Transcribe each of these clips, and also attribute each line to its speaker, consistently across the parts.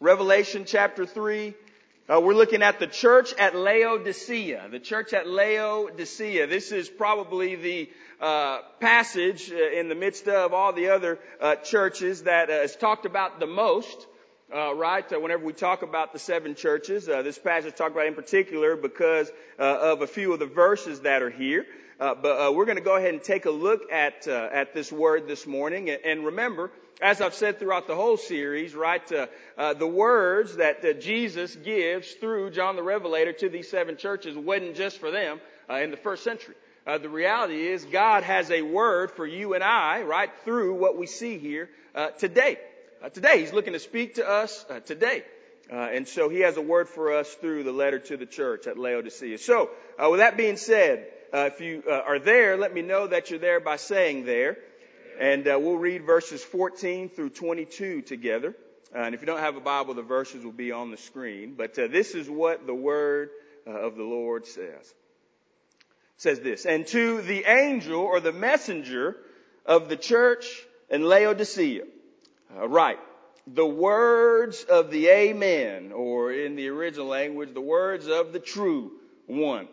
Speaker 1: Revelation chapter 3. Uh, we're looking at the church at Laodicea. The church at Laodicea. This is probably the uh, passage uh, in the midst of all the other uh, churches that uh, is talked about the most. Uh, right? whenever we talk about the seven churches, this passage is talked about in particular because of a few of the verses that are here. but we're going to go ahead and take a look at at this word this morning, and remember as I've said throughout the whole series, right, uh, uh, the words that uh, Jesus gives through John the Revelator to these seven churches wasn't just for them uh, in the first century. Uh, the reality is God has a word for you and I, right, through what we see here uh, today. today, He's looking to speak to us today. and so He has a word for us through the letter to the church at Laodicea. So, with that being said, if you are there, let me know that you're there by saying there. And uh, we'll read verses 14 through 22 together. Uh, and if you don't have a Bible, the verses will be on the screen. But uh, this is what the word uh, of the Lord says. It says this, and to the angel or the messenger of the church in Laodicea, uh, write, the words of the Amen, or in the original language, the words of the true one,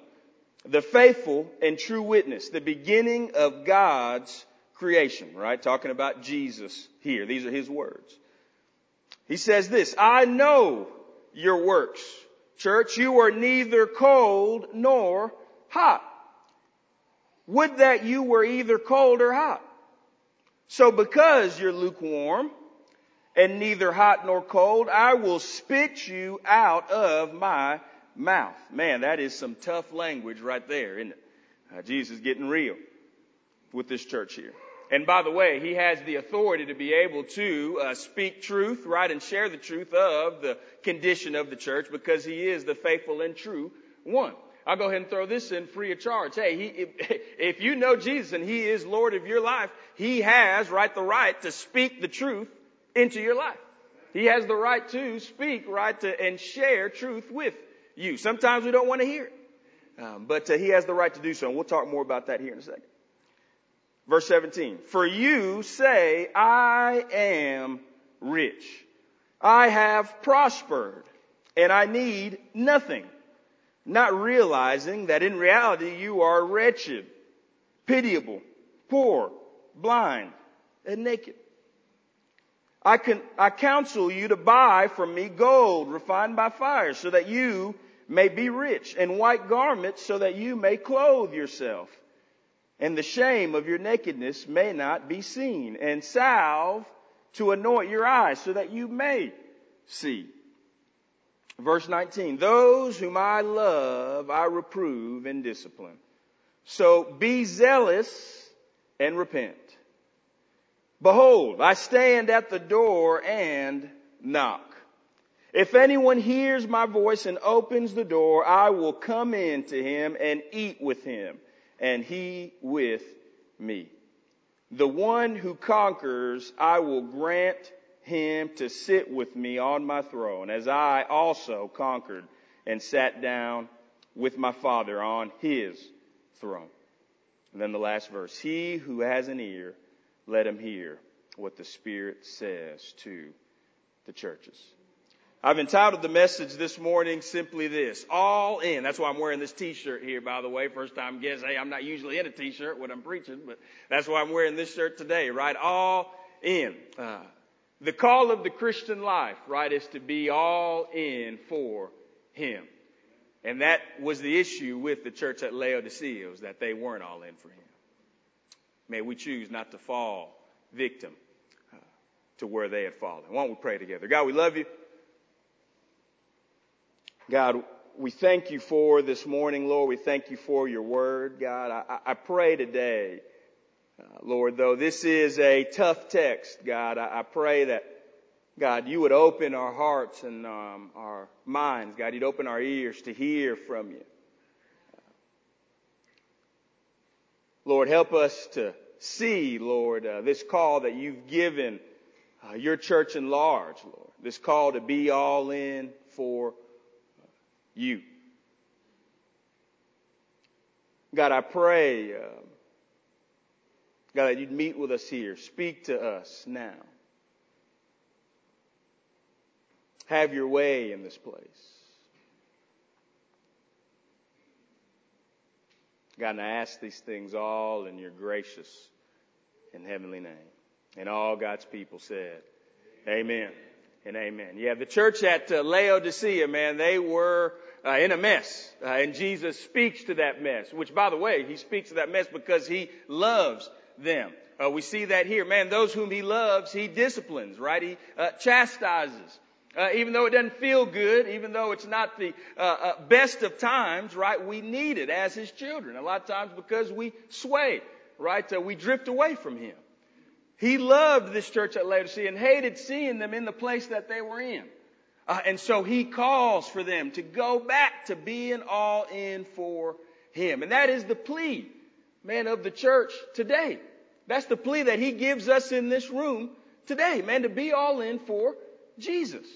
Speaker 1: the faithful and true witness, the beginning of God's creation, right? Talking about Jesus here. These are his words. He says this, I know your works. Church, you are neither cold nor hot. Would that you were either cold or hot. So because you're lukewarm and neither hot nor cold, I will spit you out of my mouth. Man, that is some tough language right there, isn't it? Uh, Jesus is getting real with this church here. And by the way, he has the authority to be able to uh, speak truth, right, and share the truth of the condition of the church because he is the faithful and true one. I'll go ahead and throw this in free of charge. Hey, he, if, you know Jesus and he is Lord of your life, he has, right, the right to speak the truth into your life. He has the right to speak, right, to, and share truth with you. Sometimes we don't want to hear it. Um, but uh, he has the right to do so, and we'll talk more about that here in a second. Verse 17. For you say, I am rich. I have prospered and I need nothing. Not realizing that in reality you are wretched, pitiable, poor, blind, and naked. I can, I counsel you to buy from me gold refined by fire so that you may be rich and white garments so that you may clothe yourself and the shame of your nakedness may not be seen, and salve to anoint your eyes so that you may see. Verse 19, those whom I love, I reprove and discipline. So be zealous and repent. Behold, I stand at the door and knock. If anyone hears my voice and opens the door, I will come in to him and eat with him and he with me. The one who conquers, I will grant him to sit with me on my throne, as I also conquered and sat down with my Father on his throne. And then the last verse. He who has an ear, let him hear what the Spirit says to the churches. I've entitled the message this morning simply this, all in. That's why I'm wearing this t-shirt here, by the way. First time guest. Hey, I'm not usually in a t-shirt when I'm preaching, but that's why I'm wearing this shirt today, right? All in. Uh, the call of the Christian life, right, is to be all in for Him. And that was the issue with the church at Laodicea, was that they weren't all in for Him. May we choose not to fall victim uh, to where they had fallen. Why don't we pray together? God, we love you. God, we thank you for this morning, Lord. We thank you for your word, God. I, I pray today, uh, Lord, though this is a tough text, God, I, I pray that, God, you would open our hearts and um, our minds, God. You'd open our ears to hear from you. Lord, help us to see, Lord, uh, this call that you've given uh, your church in large, Lord. This call to be all in for you. God, I pray, uh, God, that you'd meet with us here. Speak to us now. Have your way in this place. God, and I ask these things all in your gracious and heavenly name. And all God's people said, Amen and amen. Yeah, the church at uh, Laodicea, man, they were uh, in a mess. Uh, and Jesus speaks to that mess, which by the way, he speaks to that mess because he loves them. Uh, we see that here. Man, those whom he loves, he disciplines, right? He uh, chastises. Uh, even though it doesn't feel good, even though it's not the uh, best of times, right? We need it as His children. A lot of times because we sway, right? We drift away from Him. He loved this church at Laodicea and hated seeing them in the place that they were in. Uh, and so He calls for them to go back to being all in for Him. And that is the plea, man, of the church today. That's the plea that He gives us in this room today, man, to be all in for Jesus.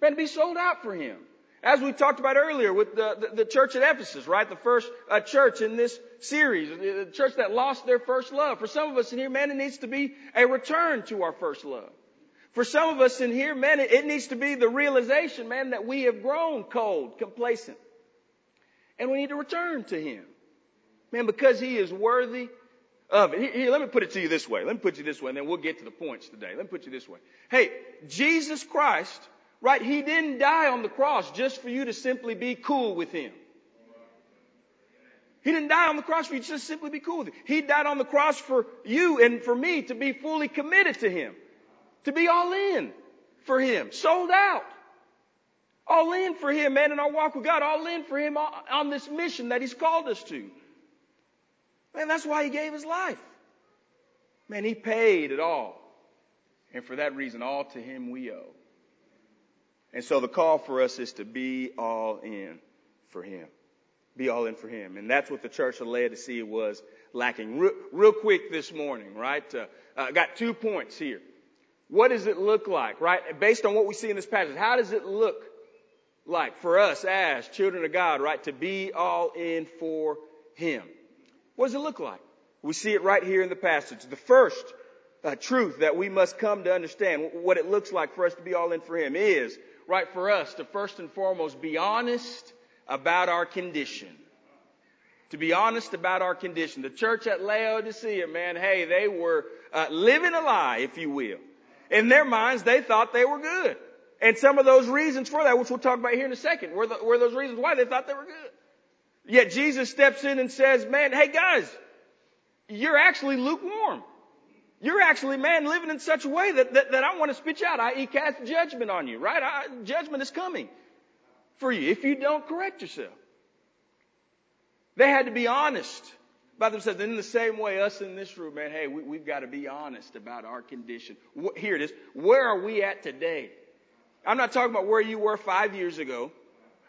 Speaker 1: Man, to be sold out for Him. As we talked about earlier with the, the, the church at Ephesus, right? The first uh, church in this series, the church that lost their first love. For some of us in here, man, it needs to be a return to our first love. For some of us in here, man, it, needs to be the realization, man, that we have grown cold, complacent. And we need to return to Him. Man, because He is worthy of it. Here, here, let me put it to you this way. Let me put you this way, and then we'll get to the points today. Let me put you this way. Hey, Jesus Christ Right? He didn't die on the cross just for you to simply be cool with Him. He didn't die on the cross for you to just simply be cool with Him. He died on the cross for you and for me to be fully committed to Him. To be all in for Him. Sold out. All in for Him, man, in our walk with God. All in for Him on this mission that He's called us to. Man, that's why He gave His life. Man, He paid it all. And for that reason, all to Him we owe. And so the call for us is to be all in for Him. Be all in for Him. And that's what the church of Laodicea was lacking. Real, real quick this morning, right? Uh, I uh, got two points here. What does it look like, right? Based on what we see in this passage, how does it look like for us as children of God, right? To be all in for Him. What does it look like? We see it right here in the passage. The first uh, truth that we must come to understand, what it looks like for us to be all in for Him is right for us to first and foremost be honest about our condition. To be honest about our condition. The church at Laodicea, man, hey, they were uh, living a lie, if you will. In their minds, they thought they were good. And some of those reasons for that, which we'll talk about here in a second, were, the, were those reasons why they thought they were good. Yet Jesus steps in and says, man, hey guys, you're actually lukewarm. You're actually, man, living in such a way that, that, that I want to spit you out, i.e. cast judgment on you, right? I, judgment is coming for you if you don't correct yourself. They had to be honest. Bible says, in the same way, us in this room, man, hey, we, have got to be honest about our condition. Here it is. Where are we at today? I'm not talking about where you were five years ago.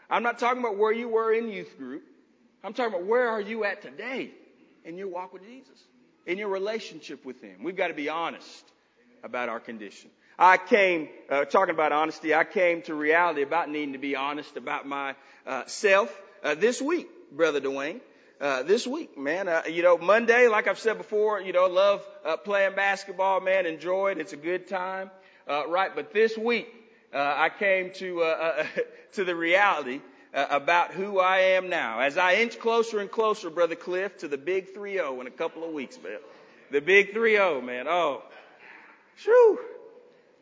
Speaker 1: I'm not talking about where you were in youth group. I'm talking about where are you at today in your walk with Jesus in your relationship with Him. We've got to be honest about our condition. I came, uh, talking about honesty, I came to reality about needing to be honest about myself uh, uh, this week, Brother Dwayne. Uh, this week, man, uh, you know, Monday, like I've said before, you know, love uh, playing basketball, man, enjoy it. It's a good time, Uh right? But this week, uh I came to uh uh to the reality uh, about who I am now. As I inch closer and closer, Brother Cliff, to the big 3-0 in a couple of weeks, man. The big 3-0, man. Oh, shoo.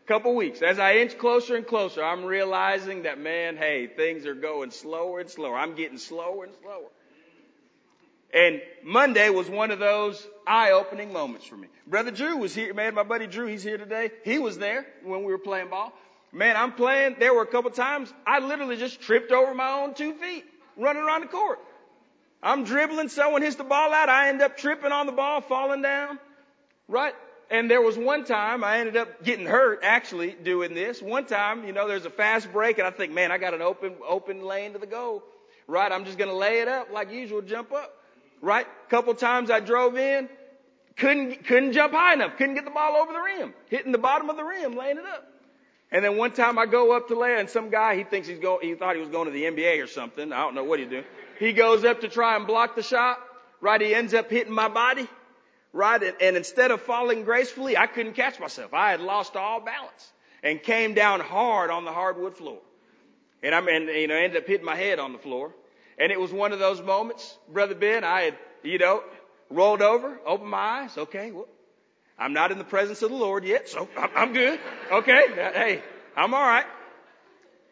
Speaker 1: Couple weeks. As I inch closer and closer, I'm realizing that, man, hey, things are going slower and slower. I'm getting slower and slower. And Monday was one of those eye-opening moments for me. Brother Drew was here, man, my buddy Drew, he's here today. He was there when we were playing ball. Man, I'm playing. There were a couple times I literally just tripped over my own two feet running around the court. I'm dribbling. Someone hits the ball out. I end up tripping on the ball, falling down. Right? And there was one time I ended up getting hurt actually doing this. One time, you know, there's a fast break and I think, man, I got an open, open lane to the goal. Right? I'm just going to lay it up like usual, jump up. Right? A Couple times I drove in, couldn't, couldn't jump high enough, couldn't get the ball over the rim, hitting the bottom of the rim, laying it up. And then one time I go up to lay and some guy, he thinks he's going, he thought he was going to the NBA or something. I don't know what he's doing. He goes up to try and block the shot. Right. He ends up hitting my body. Right. And, instead of falling gracefully, I couldn't catch myself. I had lost all balance. and came down hard on the hardwood floor. And I mean, you know, ended up hitting my head on the floor. And it was one of those moments, Brother Ben, I had, you know, rolled over, opened my eyes. Okay, well, I'm not in the presence of the Lord yet, so I'm good. Okay, hey, I'm all right.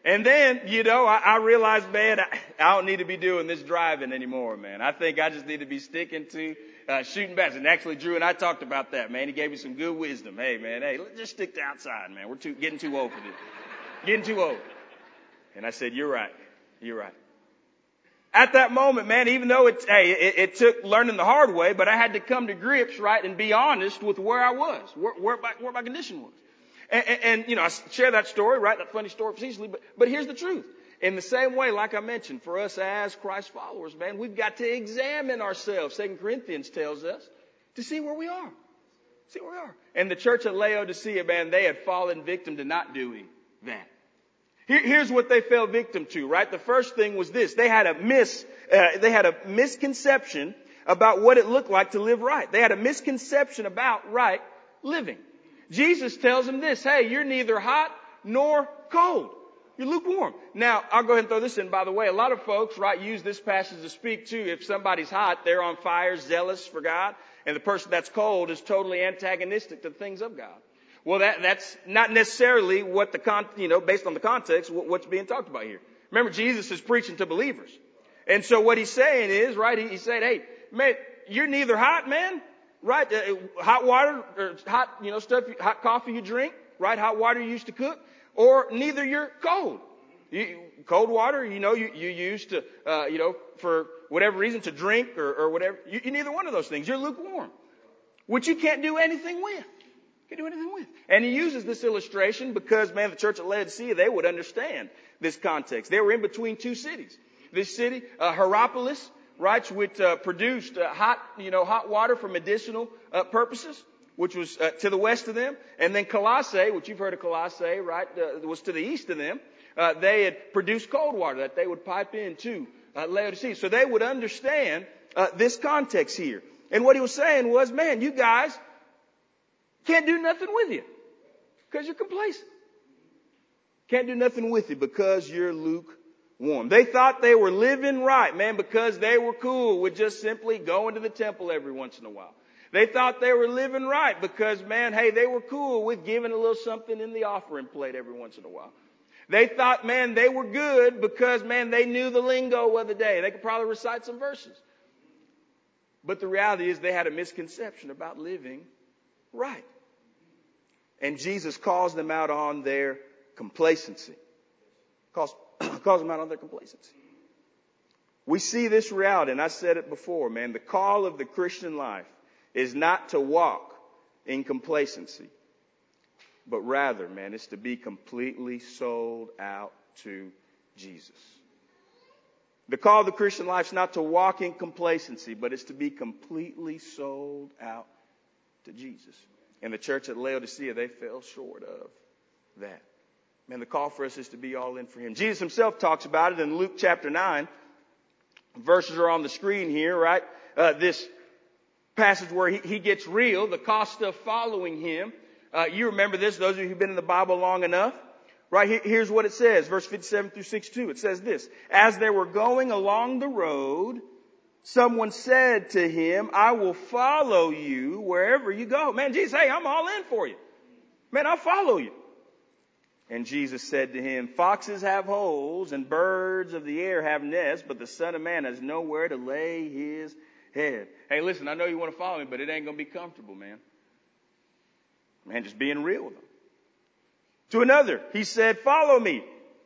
Speaker 1: And then, you know, I, I realized, man, I, I, don't need to be doing this driving anymore, man. I think I just need to be sticking to uh, shooting bats. And actually, Drew and I talked about that, man. He gave me some good wisdom. Hey, man, hey, let's just stick to outside, man. We're too, getting too old for this. Getting too old. And I said, you're right. You're right. At that moment, man, even though it, hey, it, it took learning the hard way, but I had to come to grips, right, and be honest with where I was, where, where, my, where my condition was. And, and, and, you know, I share that story, right? That funny story facetiously, but, but here's the truth. In the same way, like I mentioned, for us as Christ followers, man, we've got to examine ourselves, Second Corinthians tells us, to see where we are. See where we are. And the church at Laodicea, man, they had fallen victim to not doing that. Here, here's what they fell victim to, right? The first thing was this. They had a mis, uh, they had a misconception about what it looked like to live right. They had a misconception about right living. Jesus tells them this, hey, you're neither hot nor cold. You're lukewarm. Now, I'll go ahead and throw this in by the way. A lot of folks, right, use this passage to speak to if somebody's hot, they're on fire, zealous for God, and the person that's cold is totally antagonistic to the things of God. Well, that, that's not necessarily what the con, you know, based on the context, what's being talked about here. Remember, Jesus is preaching to believers. And so what he's saying is, right, he, he's saying, hey, man, you're neither hot, man, right? Uh, hot water or hot, you know, stuff, hot coffee you drink, right? Hot water you used to cook, or neither you're cold. You, cold water, you know, you, you used to, uh, you know, for whatever reason to drink or, or whatever. You, you're neither one of those things. You're lukewarm, which you can't do anything with. Do anything with. And he uses this illustration because, man, the church at Laodicea, they would understand this context. They were in between two cities. This city, uh, Hierapolis, right, which uh, produced uh, hot, you know, hot water for medicinal uh, purposes, which was uh, to the west of them, and then Colossae, which you've heard of Colossae, right, uh, was to the east of them. Uh, they had produced cold water that they would pipe into uh, Laodicea, so they would understand this context here. And what he was saying was, man, you guys can't do nothing with you because you're complacent. Can't do nothing with you because you're lukewarm. They thought they were living right, man, because they were cool with just simply going to the temple every once in a while. They thought they were living right because, man, hey, they were cool with giving a little something in the offering plate every once in a while. They thought, man, they were good because, man, they knew the lingo of the day. They could probably recite some verses. But the reality is they had a misconception about living right. And Jesus calls them out on their complacency. Calls cause them out on their complacency. We see this reality, and I said it before, man. The call of the Christian life is not to walk in complacency, but rather, man, it's to be completely sold out to Jesus. The call of the Christian life is not to walk in complacency, but it's to be completely sold out to Jesus. And the church at Laodicea, they fell short of that. Man, the call for us is to be all in for Him. Jesus Himself talks about it in Luke chapter 9. Verses are on the screen here, right? Uh, this passage where he, he, gets real, the cost of following Him. Uh, you remember this, those of you who've been in the Bible long enough. Right, here, here's what it says, verse 57 through 62. It says this, As they were going along the road, someone said to him, I will follow you wherever you go. Man, Jesus, hey, I'm all in for you. Man, I'll follow you. And Jesus said to him, Foxes have holes and birds of the air have nests, but the Son of Man has nowhere to lay his head. Hey, listen, I know you want to follow me, but it ain't going to be comfortable, man. Man, just being real with them. To another, he said, Follow me.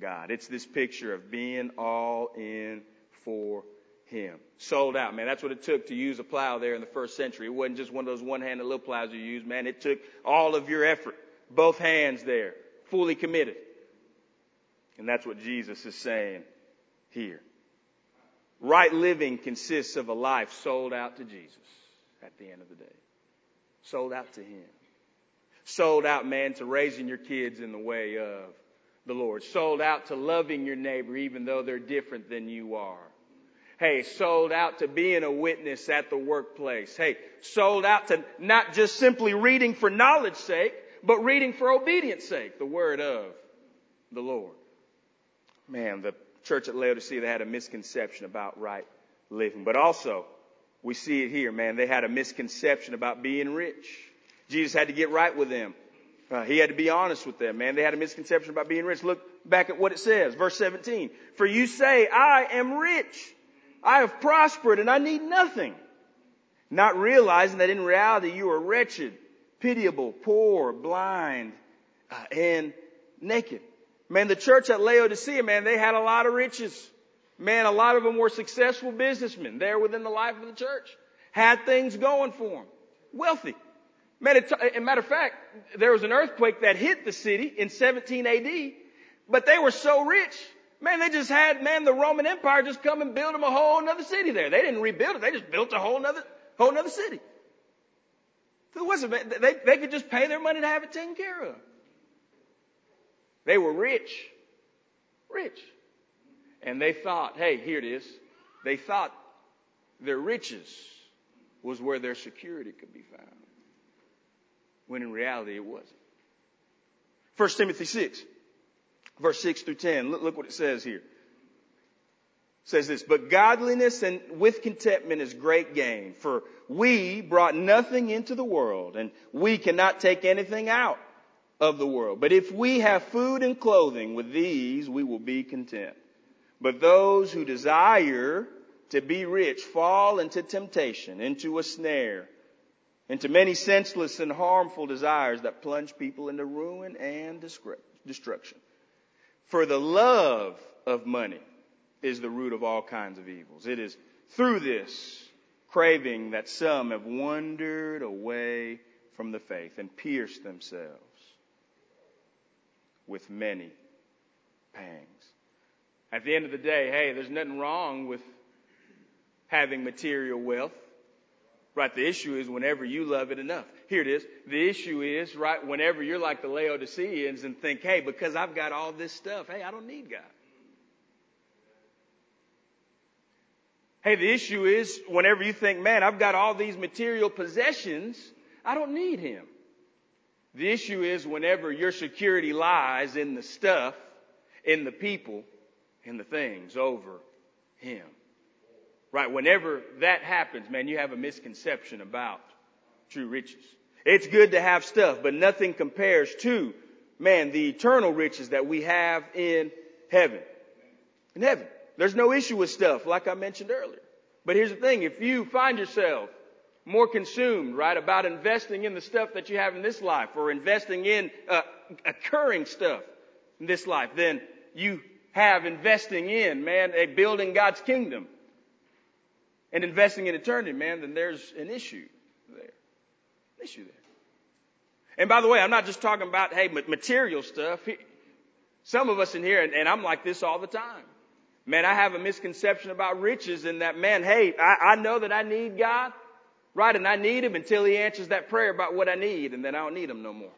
Speaker 1: God. It's this picture of being all in for him. Sold out, man. That's what it took to use a plow there in the first century. It wasn't just one of those one-handed little plows you use, man. It took all of your effort. Both hands there. Fully committed. And that's what Jesus is saying here. Right living consists of a life sold out to Jesus at the end of the day. Sold out to Him. Sold out, man, to raising your kids in the way of the Lord. Sold out to loving your neighbor even though they're different than you are. Hey, sold out to being a witness at the workplace. Hey, sold out to not just simply reading for knowledge sake, but reading for obedience sake, the word of the Lord. Man, the church at Laodicea, they had a misconception about right living. But also, we see it here, man, they had a misconception about being rich. Jesus had to get right with them. Uh, he had to be honest with them, man. They had a misconception about being rich. Look back at what it says, verse 17. For you say, I am rich. I have prospered and I need nothing. Not realizing that in reality you are wretched, pitiable, poor, blind, uh, and naked. Man, the church at Laodicea, man, they had a lot of riches. Man, a lot of them were successful businessmen there within the life of the church. Had things going for them. Wealthy. Man, matter of fact, there was an earthquake that hit the city in 17 AD, but they were so rich. Man, they just had, man, the Roman Empire just come and build them a whole other city there. They didn't rebuild it. They just built a whole other, whole other city. It wasn't, they, they could just pay their money to have it taken care of. They were rich. Rich. And they thought, hey, here it is. They thought their riches was where their security could be found. When in reality it wasn't. 1 Timothy 6, verse 6 through 10. Look, look what it says here. It says this, but godliness and with contentment is great gain, for we brought nothing into the world and we cannot take anything out of the world. But if we have food and clothing with these, we will be content. But those who desire to be rich fall into temptation, into a snare, into many senseless and harmful desires that plunge people into ruin and destruction. For the love of money is the root of all kinds of evils. It is through this craving that some have wandered away from the faith and pierced themselves with many pangs. At the end of the day, hey, there's nothing wrong with having material wealth. Right? The issue is whenever you love it enough. Here it is. The issue is, right, whenever you're like the Laodiceans and think, hey, because I've got all this stuff, hey, I don't need God. Hey, the issue is whenever you think, man, I've got all these material possessions, I don't need Him. The issue is whenever your security lies in the stuff, in the people, in the things over Him. Right? Whenever that happens, man, you have a misconception about true riches. It's good to have stuff, but nothing compares to, man, the eternal riches that we have in heaven. In heaven. There's no issue with stuff, like I mentioned earlier. But here's the thing, if you find yourself more consumed, right, about investing in the stuff that you have in this life or investing in uh, occurring stuff in this life than you have investing in, man, a building God's kingdom and investing in eternity, man, then there's an issue there. An issue there. And by the way, I'm not just talking about, hey, material stuff. Some of us in here, and I'm like this all the time. Man, I have a misconception about riches and that, man, hey, I, I know that I need God, right? And I need Him until He answers that prayer about what I need, and then I don't need Him no more.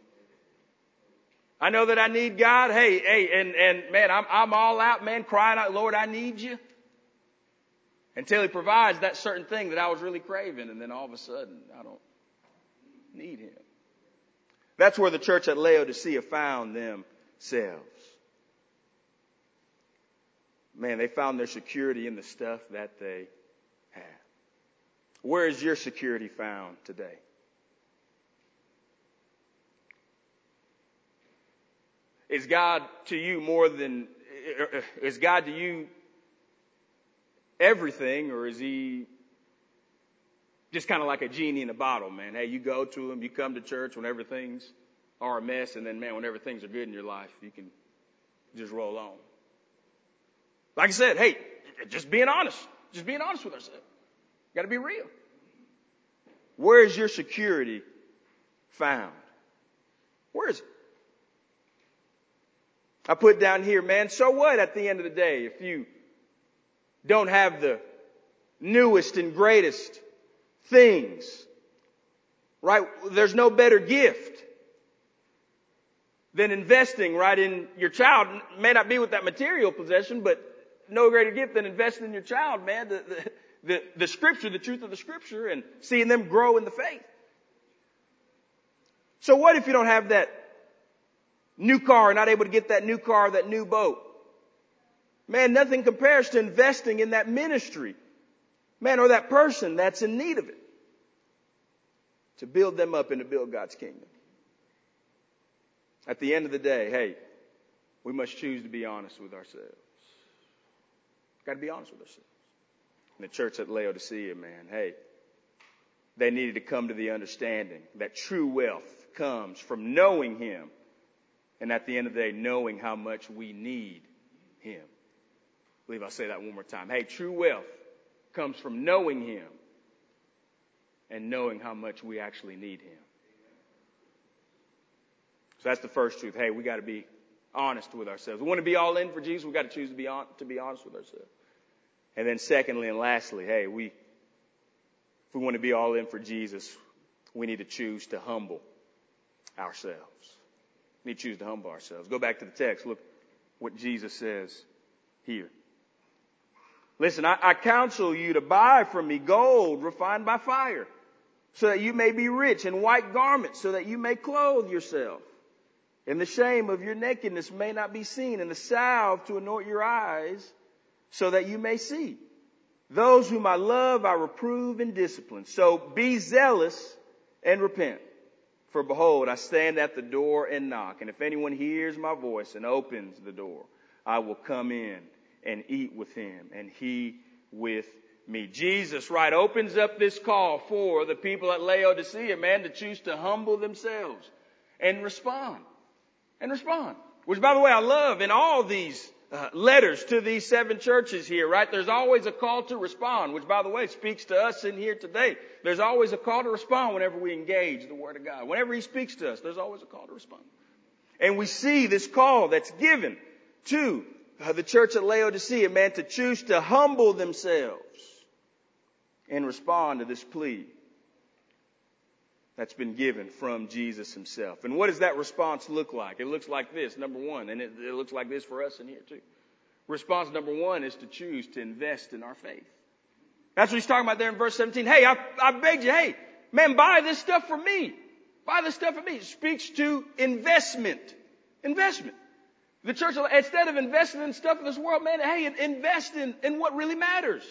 Speaker 1: I know that I need God. Hey, hey, and, and man, I'm, I'm all out, man, crying out, Lord, I need you until he provides that certain thing that I was really craving, and then all of a sudden I don't need him. That's where the church at Laodicea found themselves. Man, they found their security in the stuff that they had. Where is your security found today? Is God to you more than, is God to you everything, or is he just kind of like a genie in a bottle, man? Hey, you go to him, you come to church when everything's are a mess, and then man, whenever things are good in your life, you can just roll on. Like I said, hey, just being honest, just being honest with ourselves. Got to be real. Where is your security found? Where is it? I put down here, man, so what at the end of the day if you don't have the newest and greatest things? Right? There's no better gift than investing right in your child. May not be with that material possession, but no greater gift than investing in your child, man. The, the, the, the scripture, the truth of the scripture and seeing them grow in the faith. So what if you don't have that new car, not able to get that new car, that new boat? Man, nothing compares to investing in that ministry. Man, or that person that's in need of it. To build them up and to build God's kingdom. At the end of the day, hey, we must choose to be honest with ourselves. Got to be honest with ourselves. In the church at Laodicea, man, hey, they needed to come to the understanding that true wealth comes from knowing Him. And at the end of the day, knowing how much we need Him. Believe I'll say that one more time. Hey, true wealth comes from knowing Him and knowing how much we actually need Him. So that's the first truth. Hey, we got to be honest with ourselves. We want to be all in for Jesus. We got to choose to be on, to be honest with ourselves. And then secondly and lastly, hey, we, if we want to be all in for Jesus, we need to choose to humble ourselves. We need to choose to humble ourselves. Go back to the text. Look what Jesus says here. Listen, I, I counsel you to buy from me gold refined by fire so that you may be rich and white garments so that you may clothe yourself and the shame of your nakedness may not be seen and the salve to anoint your eyes so that you may see. Those whom I love, I reprove and discipline. So be zealous and repent. For behold, I stand at the door and knock, and if anyone hears my voice and opens the door, I will come in and eat with him, and he with me. Jesus, right, opens up this call for the people at Laodicea, man, to choose to humble themselves and respond. And respond. Which, by the way, I love in all these uh, letters to these seven churches here, right? There's always a call to respond, which by the way speaks to us in here today. There's always a call to respond whenever we engage the Word of God. Whenever He speaks to us, there's always a call to respond. And we see this call that's given to Uh, the church at Laodicea, man, to choose to humble themselves and respond to this plea that's been given from Jesus himself. And what does that response look like? It looks like this, number one, and it, it, looks like this for us in here too. Response number one is to choose to invest in our faith. That's what he's talking about there in verse 17. Hey, I, I begged you, hey, man, buy this stuff for me. Buy this stuff for me. It speaks to investment. Investment. The church, instead of investing in stuff in this world, man, hey, invest in, in what really matters.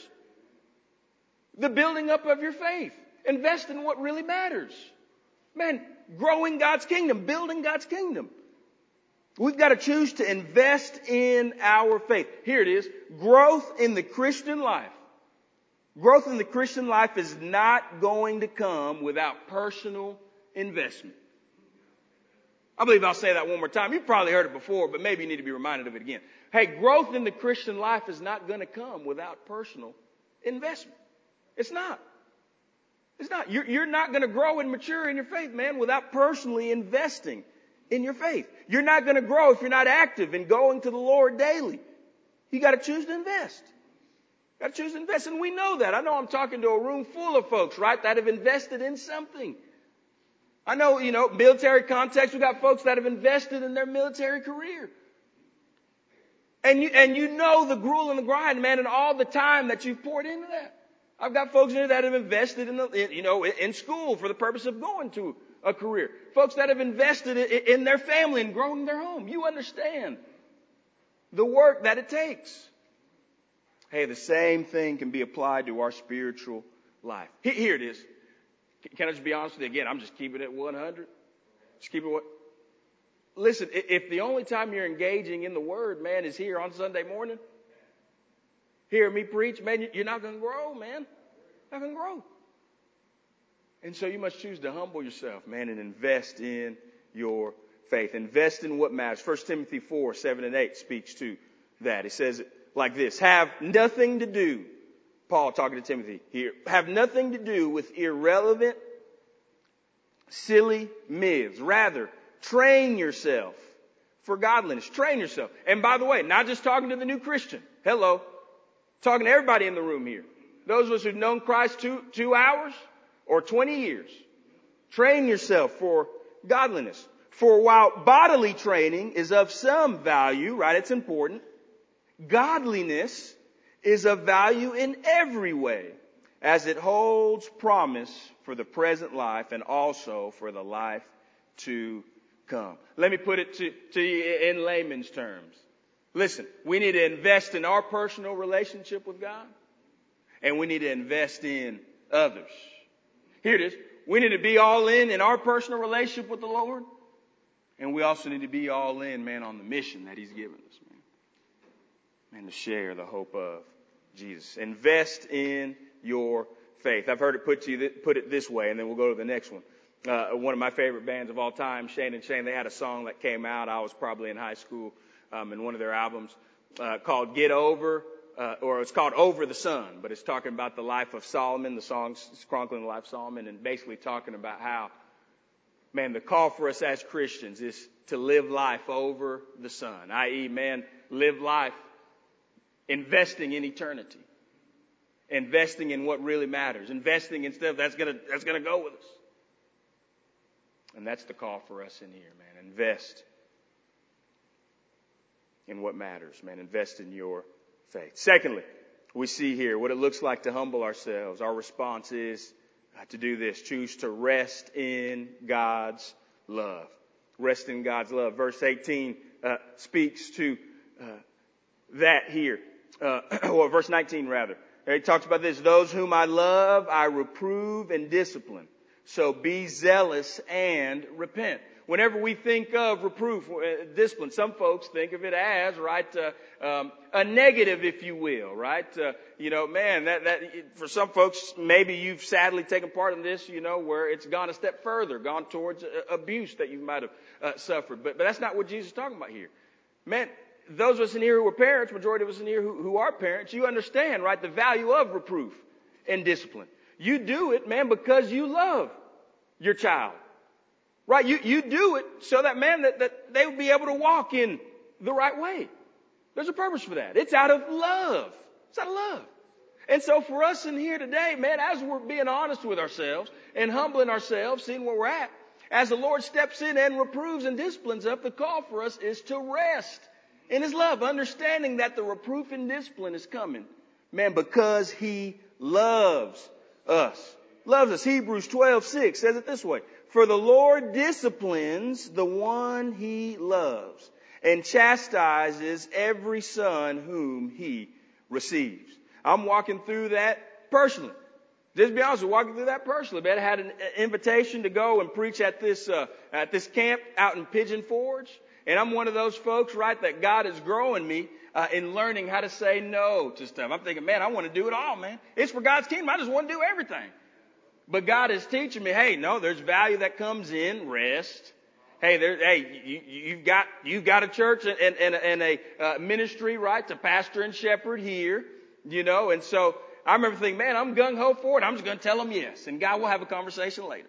Speaker 1: The building up of your faith. Invest in what really matters. Man, growing God's kingdom, building God's kingdom. We've got to choose to invest in our faith. Here it is. Growth in the Christian life. Growth in the Christian life is not going to come without personal investment. I believe I'll say that one more time. You've probably heard it before, but maybe you need to be reminded of it again. Hey, growth in the Christian life is not going to come without personal investment. It's not. It's not. You're, you're not going to grow and mature in your faith, man, without personally investing in your faith. You're not going to grow if you're not active in going to the Lord daily. You got to choose to invest. Got to choose to invest, and we know that. I know I'm talking to a room full of folks, right, that have invested in something. I know, you know, military context, we got folks that have invested in their military career. And you, and you know the gruel and the grind, man, and all the time that you've poured into that. I've got folks in here that have invested in, the, in, you know, in school for the purpose of going to a career. Folks that have invested in, in their family and growing their home. You understand the work that it takes. Hey, the same thing can be applied to our spiritual life. Here it is. Can I just be honest with you again? I'm just keeping it 100. Just keep it what? Listen, if the only time you're engaging in the Word, man, is here on Sunday morning, hear me preach, man, you're not going to grow, man. Not going to grow. And so you must choose to humble yourself, man, and invest in your faith. Invest in what matters. 1 Timothy 4, 7 and 8 speaks to that. It says it like this. Have nothing to do, Paul talking to Timothy here, have nothing to do with irrelevant, silly myths. Rather, train yourself for godliness. Train yourself. And by the way, not just talking to the new Christian. Hello. Talking to everybody in the room here. Those of us who've known Christ two, two hours or 20 years. Train yourself for godliness. For while bodily training is of some value, right? It's important. Godliness is of value in every way as it holds promise for the present life and also for the life to come. Let me put it to, to you in layman's terms. Listen, we need to invest in our personal relationship with God and we need to invest in others. Here it is. We need to be all in in our personal relationship with the Lord and we also need to be all in, man, on the mission that He's given us. And to share the hope of Jesus. Invest in your faith. I've heard it put you, put it this way, and then we'll go to the next one. Uh, one of my favorite bands of all time, Shane and Shane, they had a song that came out. I was probably in high school, um, in one of their albums, uh, called Get Over, uh, or it's called Over the Sun, but it's talking about the life of Solomon. The song's chronicling the life of Solomon and basically talking about how, man, the call for us as Christians is to live life over the sun, i.e., man, live life investing in eternity investing in what really matters, investing in stuff that's gonna, that's gonna go with us. And that's the call for us in here, man. Invest in what matters, man. Invest in your faith. Secondly, we see here what it looks like to humble ourselves. Our response is to do this. Choose to rest in God's love. Rest in God's love. Verse 18 uh, speaks to uh, that here. Uh, or verse 19 rather. He talks about this. Those whom I love, I reprove and discipline. So be zealous and repent. Whenever we think of reproof, uh, discipline, some folks think of it as, right, uh, um, a negative, if you will, right? Uh, you know, man, that, that, for some folks, maybe you've sadly taken part in this, you know, where it's gone a step further, gone towards uh, abuse that you might have uh, suffered. But, but that's not what Jesus is talking about here. Man, those of us in here who are parents, majority of us in here who, who are parents, you understand, right, the value of reproof and discipline. You do it, man, because you love your child. Right? You, you do it so that, man, that, that they would be able to walk in the right way. There's a purpose for that. It's out of love. It's out of love. And so for us in here today, man, as we're being honest with ourselves and humbling ourselves, seeing where we're at, as the Lord steps in and reproves and disciplines us, the call for us is to rest in His love, understanding that the reproof and discipline is coming. Man, because He loves us. Loves us. Hebrews 12, 6 says it this way. For the Lord disciplines the one He loves and chastises every son whom He receives. I'm walking through that personally. Just be honest, we're walking through that personally. But I had an invitation to go and preach at this uh, at this camp out in Pigeon Forge. And I'm one of those folks, right, that God is growing me uh, in learning how to say no to stuff. I'm thinking, man, I want to do it all, man. It's for God's kingdom. I just want to do everything. But God is teaching me, hey, no, there's value that comes in rest. Hey, there, hey, you, you've got you've got a church and, and, and a uh, ministry, right, to pastor and shepherd here, you know. And so I remember thinking, man, I'm gung ho for it. I'm just going to tell them yes, and God will have a conversation later.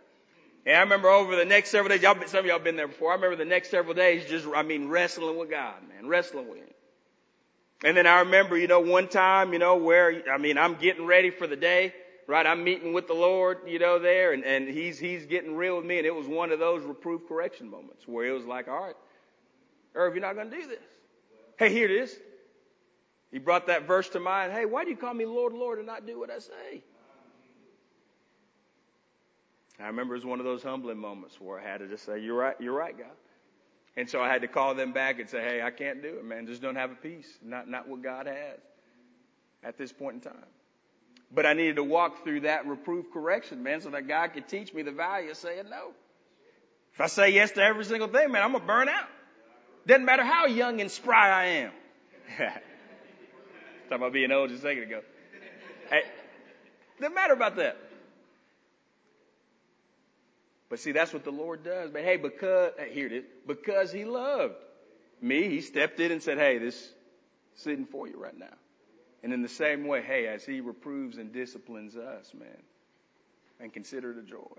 Speaker 1: And I remember over the next several days, y'all, some of y'all been there before. I remember the next several days just, I mean, wrestling with God, man, wrestling with Him. And then I remember, you know, one time, you know, where, I mean, I'm getting ready for the day, right? I'm meeting with the Lord, you know, there, and, and He's, He's getting real with me, and it was one of those reproof correction moments where it was like, all right, Irv, you're not going to do this. Hey, here it is. He brought that verse to mind. Hey, why do you call me Lord, Lord, and not do what I say? I remember it was one of those humbling moments where I had to just say, you're right, you're right, God. And so I had to call them back and say, hey, I can't do it, man. Just don't have a peace. Not, not what God has at this point in time. But I needed to walk through that reproof correction, man, so that God could teach me the value of saying no. If I say yes to every single thing, man, I'm gonna burn out. Doesn't matter how young and spry I am. Talking about being old just a second ago. Hey, doesn't matter about that. But see, that's what the Lord does. But hey, because, here it is, because He loved me, He stepped in and said, hey, this is sitting for you right now. And in the same way, hey, as He reproves and disciplines us, man, and consider the joy.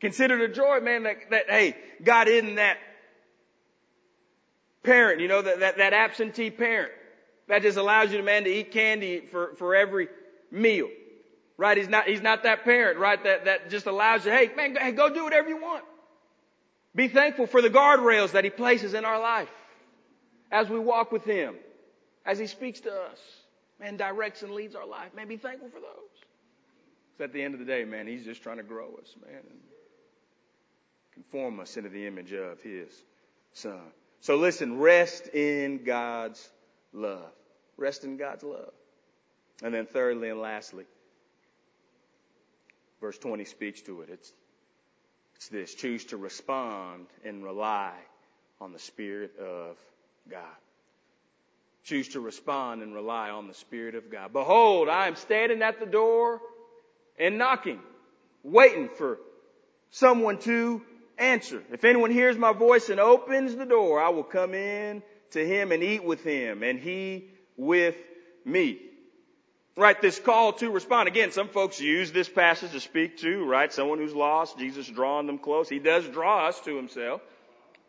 Speaker 1: Consider the joy, man, that, that hey, God isn't that parent, you know, that, that, that absentee parent that just allows you, man, to eat candy for, for every meal. Right? He's not, he's not that parent, right? That, that just allows you, hey, man, hey, go do whatever you want. Be thankful for the guardrails that he places in our life as we walk with him, as he speaks to us, man, directs and leads our life. Man, be thankful for those. Because at the end of the day, man, he's just trying to grow us, man, and conform us into the image of his son. So listen, rest in God's love. Rest in God's love. And then thirdly and lastly, verse 20 speaks to it. It's, it's this choose to respond and rely on the Spirit of God. Choose to respond and rely on the Spirit of God. Behold, I am standing at the door and knocking, waiting for someone to answer. If anyone hears my voice and opens the door, I will come in to him and eat with him and he with me. Right, this call to respond. Again, some folks use this passage to speak to, right, someone who's lost, Jesus drawing them close. He does draw us to himself,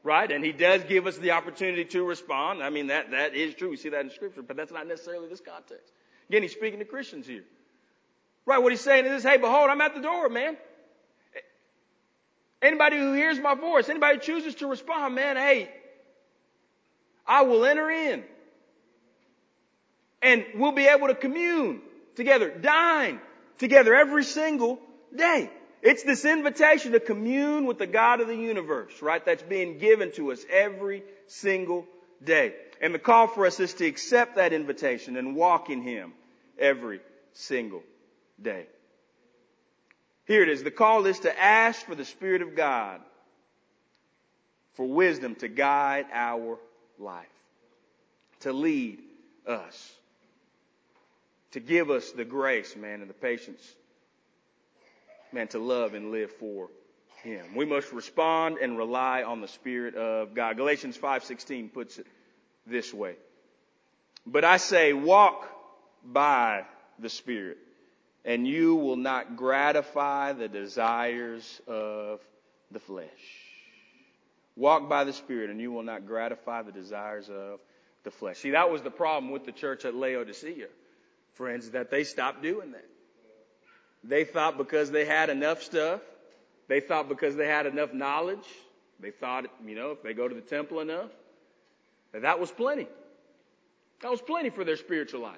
Speaker 1: right, and he does give us the opportunity to respond. I mean, that, that is true. We see that in scripture, but that's not necessarily this context. Again, he's speaking to Christians here. Right, what he's saying is, hey, behold, I'm at the door, man. Anybody who hears my voice, anybody who chooses to respond, man, hey, I will enter in. And we'll be able to commune together, dine together every single day. It's this invitation to commune with the God of the universe, right? That's being given to us every single day. And the call for us is to accept that invitation and walk in Him every single day. Here it is. The call is to ask for the Spirit of God for wisdom to guide our life, to lead us, to give us the grace, man, and the patience, man, to love and live for Him. We must respond and rely on the Spirit of God. Galatians 5:16 puts it this way. But I say, walk by the Spirit, and you will not gratify the desires of the flesh. Walk by the Spirit, and you will not gratify the desires of the flesh. See, that was the problem with the church at Laodicea, friends, that they stopped doing that. They thought because they had enough stuff, they thought because they had enough knowledge, they thought, you know, if they go to the temple enough, that that was plenty. That was plenty for their spiritual life.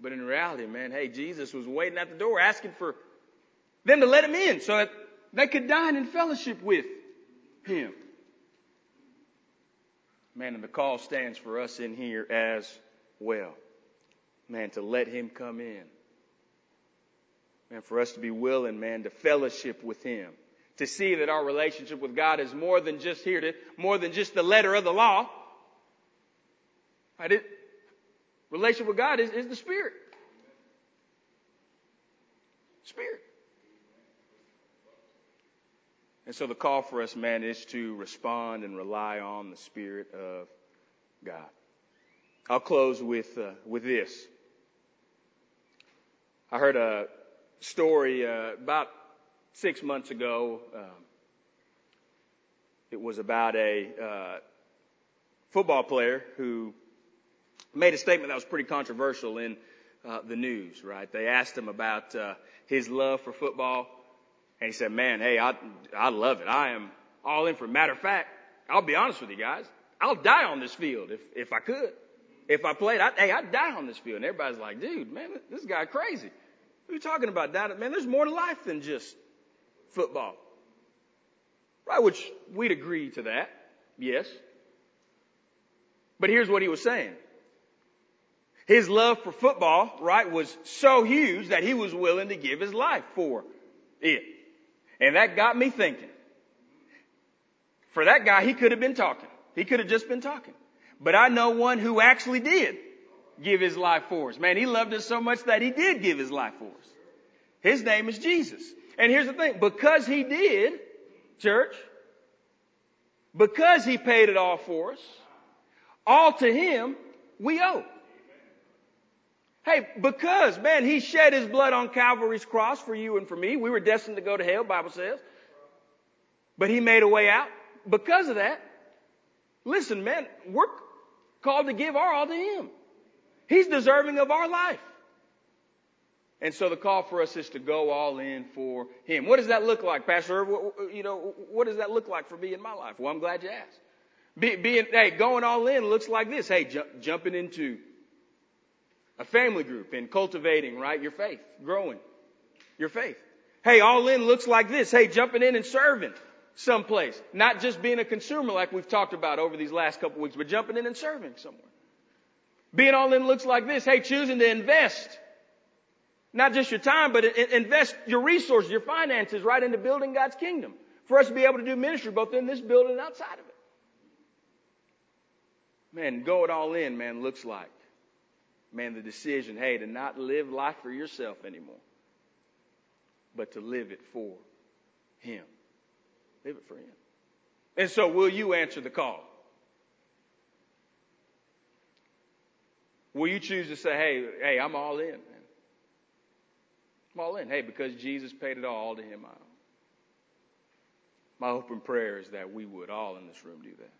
Speaker 1: But in reality, man, hey, Jesus was waiting at the door asking for them to let him in so that they could dine in fellowship with him. Man, and the call stands for us in here as well. Man, to let him come in. Man, for us to be willing, man, to fellowship with him. To see that our relationship with God is more than just here to, more than just the letter of the law. Right? It, relationship with God is, is the Spirit. Spirit. And so the call for us, man, is to respond and rely on the Spirit of God. I'll close with, uh, with this. I heard a story uh, about six months ago. Um, it was about a uh, football player who made a statement that was pretty controversial in uh, the news, right? They asked him about uh, his love for football and he said, man, hey, I, I love it. I am all in for it. Matter of fact, I'll be honest with you guys. I'll die on this field if, if I could. If I played, I, hey, I'd die on this field. And everybody's like, dude, man, this guy crazy. What are you talking about? Dying? Man, there's more to life than just football. Right, which we'd agree to that. Yes. But here's what he was saying. His love for football, right, was so huge that he was willing to give his life for it. And that got me thinking. For that guy, he could have been talking. He could have just been talking. But I know one who actually did give his life for us. Man, he loved us so much that he did give his life for us. His name is Jesus. And here's the thing, because he did, church, because he paid it all for us, all to him we owe. Hey, because, man, he shed his blood on Calvary's cross for you and for me. We were destined to go to hell, Bible says. But he made a way out. Because of that, Listen, man, we're called to give our all to Him. He's deserving of our life. And so the call for us is to go all in for Him. What does that look like, Pastor? You know, what does that look like for me in my life? Well, I'm glad you asked. Be, being, hey, going all in looks like this. Hey, ju- jumping into a family group and cultivating, right, your faith, growing your faith. Hey, all in looks like this. Hey, jumping in and serving someplace. Not just being a consumer like we've talked about over these last couple weeks, but jumping in and serving somewhere. Being all in looks like this. Hey, choosing to invest. Not just your time, but invest your resources, your finances right into building God's kingdom. For us to be able to do ministry both in this building and outside of it. Man, going all in, man, looks like, man, the decision, hey, to not live life for yourself anymore, but to live it for Him. Live it for Him. And so, will you answer the call? Will you choose to say, hey, hey, I'm all in, man. I'm all in. Hey, because Jesus paid it all to him. My hope and prayer is that we would all in this room do that.